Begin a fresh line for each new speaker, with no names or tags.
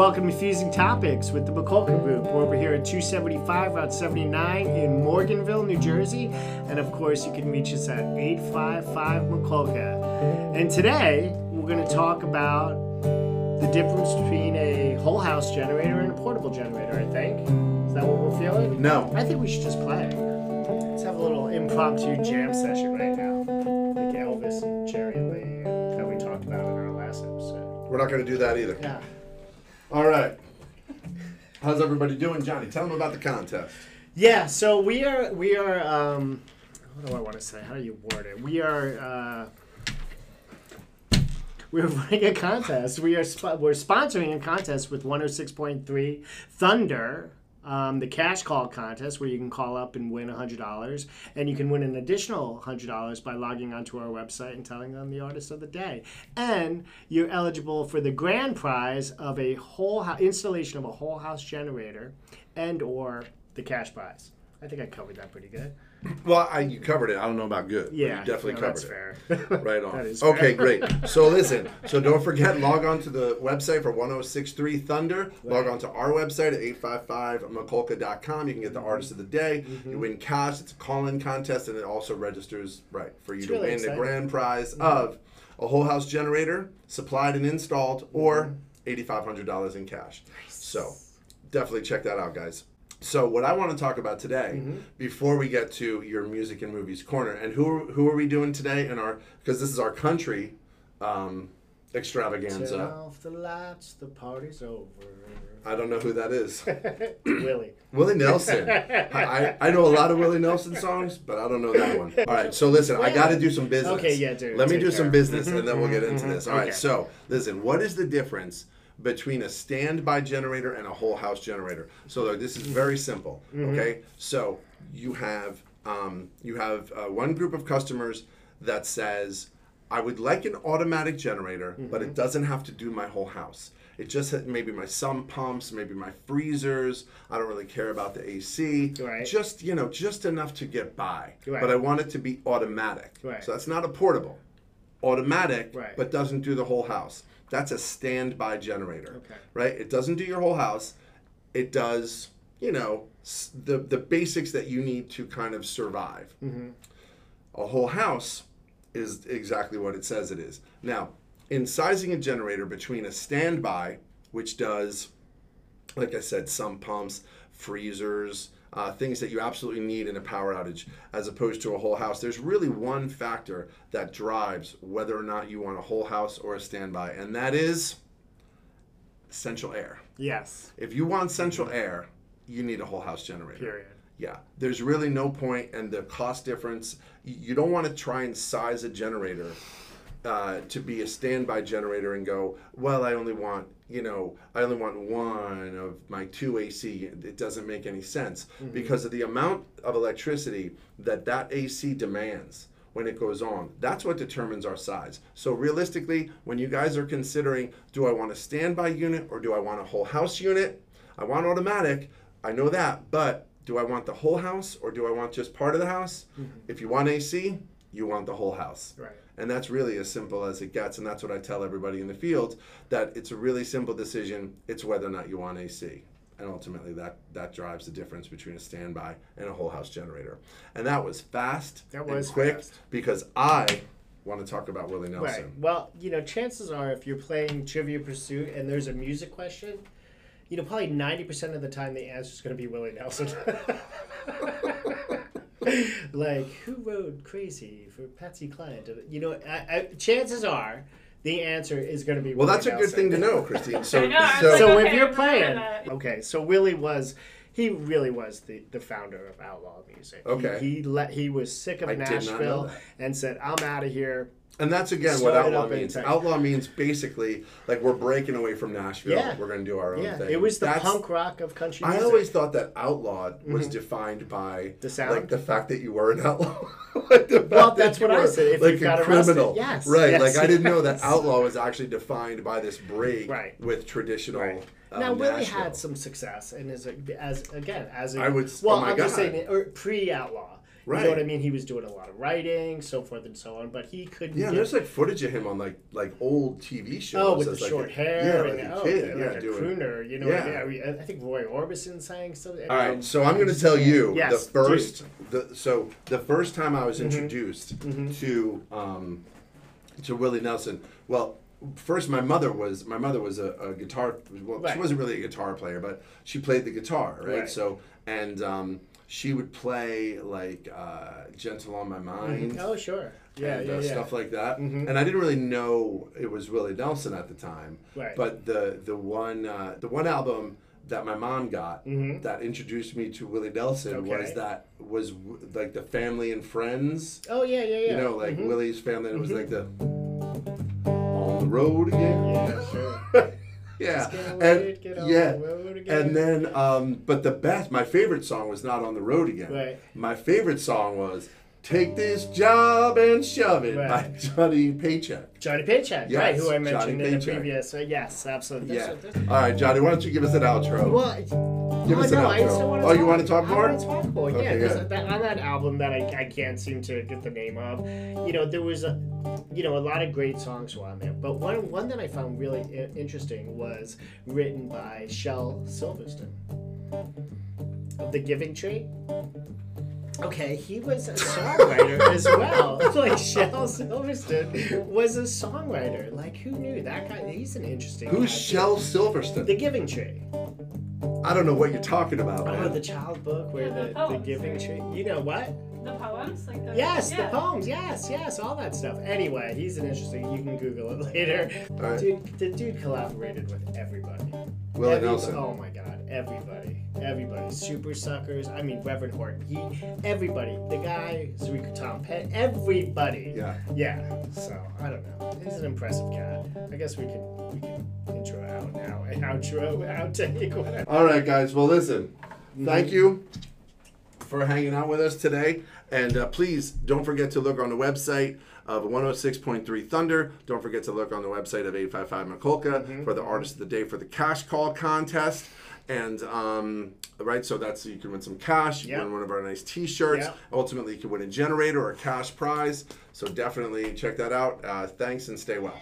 welcome to Fusing Topics with the McCulkin Group. We're over here at 275 Route 79 in Morganville, New Jersey. And of course, you can reach us at 855 McCulka. And today, we're going to talk about the difference between a whole house generator and a portable generator, I think. Is that what we're feeling?
No.
I think we should just play. Let's have a little impromptu jam session right now. Like Elvis and Jerry Lee that we talked about in our last episode.
We're not going to do that either.
Yeah.
All right. How's everybody doing, Johnny? Tell them about the contest.
Yeah, so we are we are um what do I want to say? How do you word it? We are uh we're running a contest. We are sp- we're sponsoring a contest with 106.3 Thunder. Um, the cash call contest where you can call up and win $100 and you can win an additional $100 by logging onto our website and telling them the artist of the day. And you're eligible for the grand prize of a whole ho- installation of a whole house generator and or the cash prize i think i covered that pretty good
Well, I, you covered it. I don't know about good. but
yeah
you definitely
no,
covered
that's
it.
fair
Right on.
That is
okay, great. So listen. So don't forget, log on to the website for 1063 Thunder. Log on to our website at 855macolka.com. You can get the artist of the day.
Mm-hmm.
You win cash. It's a call-in contest, and it also registers right for you
It's
to
really
win
exciting. Mm-hmm.
the grand prize of a whole house generator supplied and installed, or
Mm-hmm.
$8,500 in cash. So definitely check that out, guys. So what I want to talk about today,
Mm-hmm.
before we get to your music and movies corner, and who who are we doing today in our because this is our country um,
Turn
extravaganza.
off the lights the party's over
I don't know who that is.
willie
Willie Nelson. I, I, I know a lot of Willie Nelson songs, but I don't know that one. All right, so listen, I got to do some business.
Okay, yeah, dude,
Let me do some business, and then we'll get into this. All right,
Okay.
so listen, what is the difference between a standby generator and a whole house generator? So this is very simple.
Mm-hmm.
Okay, so you have um, you have uh, one group of customers that says, I would like an automatic generator, but
Mm-hmm.
it doesn't have to do my whole house. It just maybe my sump pumps, maybe my freezers. I don't really care about the AC.
Right.
Just you know, just enough to get by.
Right.
But I want it to be automatic.
Right.
So that's not a portable. Automatic,
Right.
but doesn't do the whole house. That's a standby generator.
Okay.
Right. It doesn't do your whole house. It does, you know, the the basics that you need to kind of survive. Mm-hmm. A whole house is exactly what it says it is. Now, in sizing a generator between a standby, which does, like I said, some pumps, freezers, uh, things that you absolutely need in a power outage, as opposed to a whole house, there's really one factor that drives whether or not you want a whole house or a standby, and that is central air.
yes
If you want central air, you need a whole house generator.
period
Yeah, there's really no point, and the cost difference. You don't want to try and size a generator uh, to be a standby generator and go, well, I only want, you know, I only want one of my two AC. It doesn't make any sense because of the amount of electricity that that AC demands when it goes on. That's what determines our size. So realistically, when you guys are considering, do I want a standby unit or do I want a whole house unit? I want automatic. I know that, but do I want the whole house or do I want just part of the house? If you want AC, you want the whole house.
right
And that's really as simple as it gets. And that's what I tell everybody in the field that it's a really simple decision. It's whether or not you want AC. And ultimately, that, that drives the difference between a standby and a whole house generator. And that was fast
That
and
was
quick
fast.
because I want to talk about Willie Nelson.
Right. Well, you know, chances are if you're playing Trivia Pursuit and there's a music question, you know, probably 90% of the time the answer is going to be Willie Nelson. like, who wrote Crazy for Patsy Cline? You know, I, I, chances are the answer is going to be
Well,
Willie
that's a good thing to know, Christine. So,
know,
so
like,
So
okay,
if you're playing, okay, so Willie was. He really was the, the founder of outlaw music.
Okay.
He, let he was sick of
I did not know
Nashville and said, "I'm out of here."
And that's again what outlaw means. Outlaw means basically like we're breaking away from Nashville.
Yeah.
We're going to do our own
Yeah,
thing.
it was the
That's-
punk rock of country Music.
I always thought that outlaw was defined by
The sound?
like the fact that you were an outlaw. like
Well,
that
that's what I said, if
like
you
a
got arrested.
criminal.
Yes,
Right.
yes,
like I didn't know that outlaw was actually defined by this break
Right.
with traditional.
Right.
uh,
now Willie
Nashville.
had some success and as a, as again as a
I would-
well
oh
I'm just
God.
saying or pre outlaw You know what I mean? He was doing a lot of writing, so forth and so on, but he couldn't.
Yeah,
get-
there's like footage of him on like like old TV shows.
Oh, with the
like,
short
a-
hair
Yeah,
and
like a
oh,
kid.
like a
doing.
crooner, you know.
Yeah.
Yeah, we, I think Roy Orbison sang something.
All right, so I'm going to tell you
Yes,
the first. The, so the first time I was
Mm-hmm.
introduced to um, to Willie Nelson, well, first my mother was my mother was a, a guitar. Well,
Right.
she wasn't really a guitar player, but she played the guitar, right?
Right.
So and um, she would play like uh, "Gentle on My Mind."
Oh, sure. Yeah,
and
yeah,
uh,
yeah.
stuff like that.
Mhm.
And I didn't really know it was Willie Nelson at the time.
Right.
But the the one uh, the one album that my mom got
Mhm.
that introduced me to Willie Nelson was that was w- like the Family and Friends.
Oh, yeah, yeah, yeah.
You know, like
Mhm.
Willie's family. And it was like the on the road again.
Yeah, sure.
yeah. And yeah.
the.
And then, um, but the best, my favorite song was not on the road again.
Right.
My favorite song was "Take This Job and Shove It" by Johnny Paycheck.
Johnny Paycheck,
Yes,
right? Who I
Johnny
mentioned in the previous. Uh, yes, absolutely.
Yeah.
That's- that's-
All right, Johnny, why don't you give us an outro?
Well,
Give
oh,
us an
no, I
outro.
still wanna
Oh, you wanna talk more?
I want to talk more.
Okay,
yeah, 'cause
yeah.
that, on that album that I, I can't seem to get the name of, you know, there was a, you know, a lot of great songs were on there. But one one that I found really interesting was written by Shel Silverstone of the Giving Tree. Okay, he was a songwriter as well. Like Shel Silverstone was a songwriter. Like who knew that guy? He's an interesting.
Who's
guy, too.
Shel Silverstone?
The Giving Tree.
I don't know what you're talking about,
Oh,
man.
the child book where
Yeah,
the,
the
the giving
right?
tree. You know what?
The poems, like the
Yes,
yeah.
the poems. Yes, yes, all that stuff. Anyway, he's an interesting. You can Google it later.
All right.
Dude, the dude collaborated with everybody.
Willie
Every-
Nelson.
Oh my God, everybody, everybody. Supersuckers. I mean, Reverend Horton. He, everybody. The guy, Zurika Tom. Everybody.
Yeah.
Yeah. So I don't know. He's an impressive cat. I guess we can we can intro out now and outro outtake whatever.
All right, guys. Well, listen.
Mm-hmm.
Thank you for hanging out with us today. And uh, please don't forget to look on the website of 106.3 Thunder. Don't forget to look on the website of 855 Makolka
Mm-hmm.
for the Artist of the Day for the Cash Call contest. And um, right, so that's you can win some cash. You can win one of our nice T-shirts.
Yeah.
Ultimately, you can win a generator or a cash prize. So definitely check that out. Uh, thanks and stay well.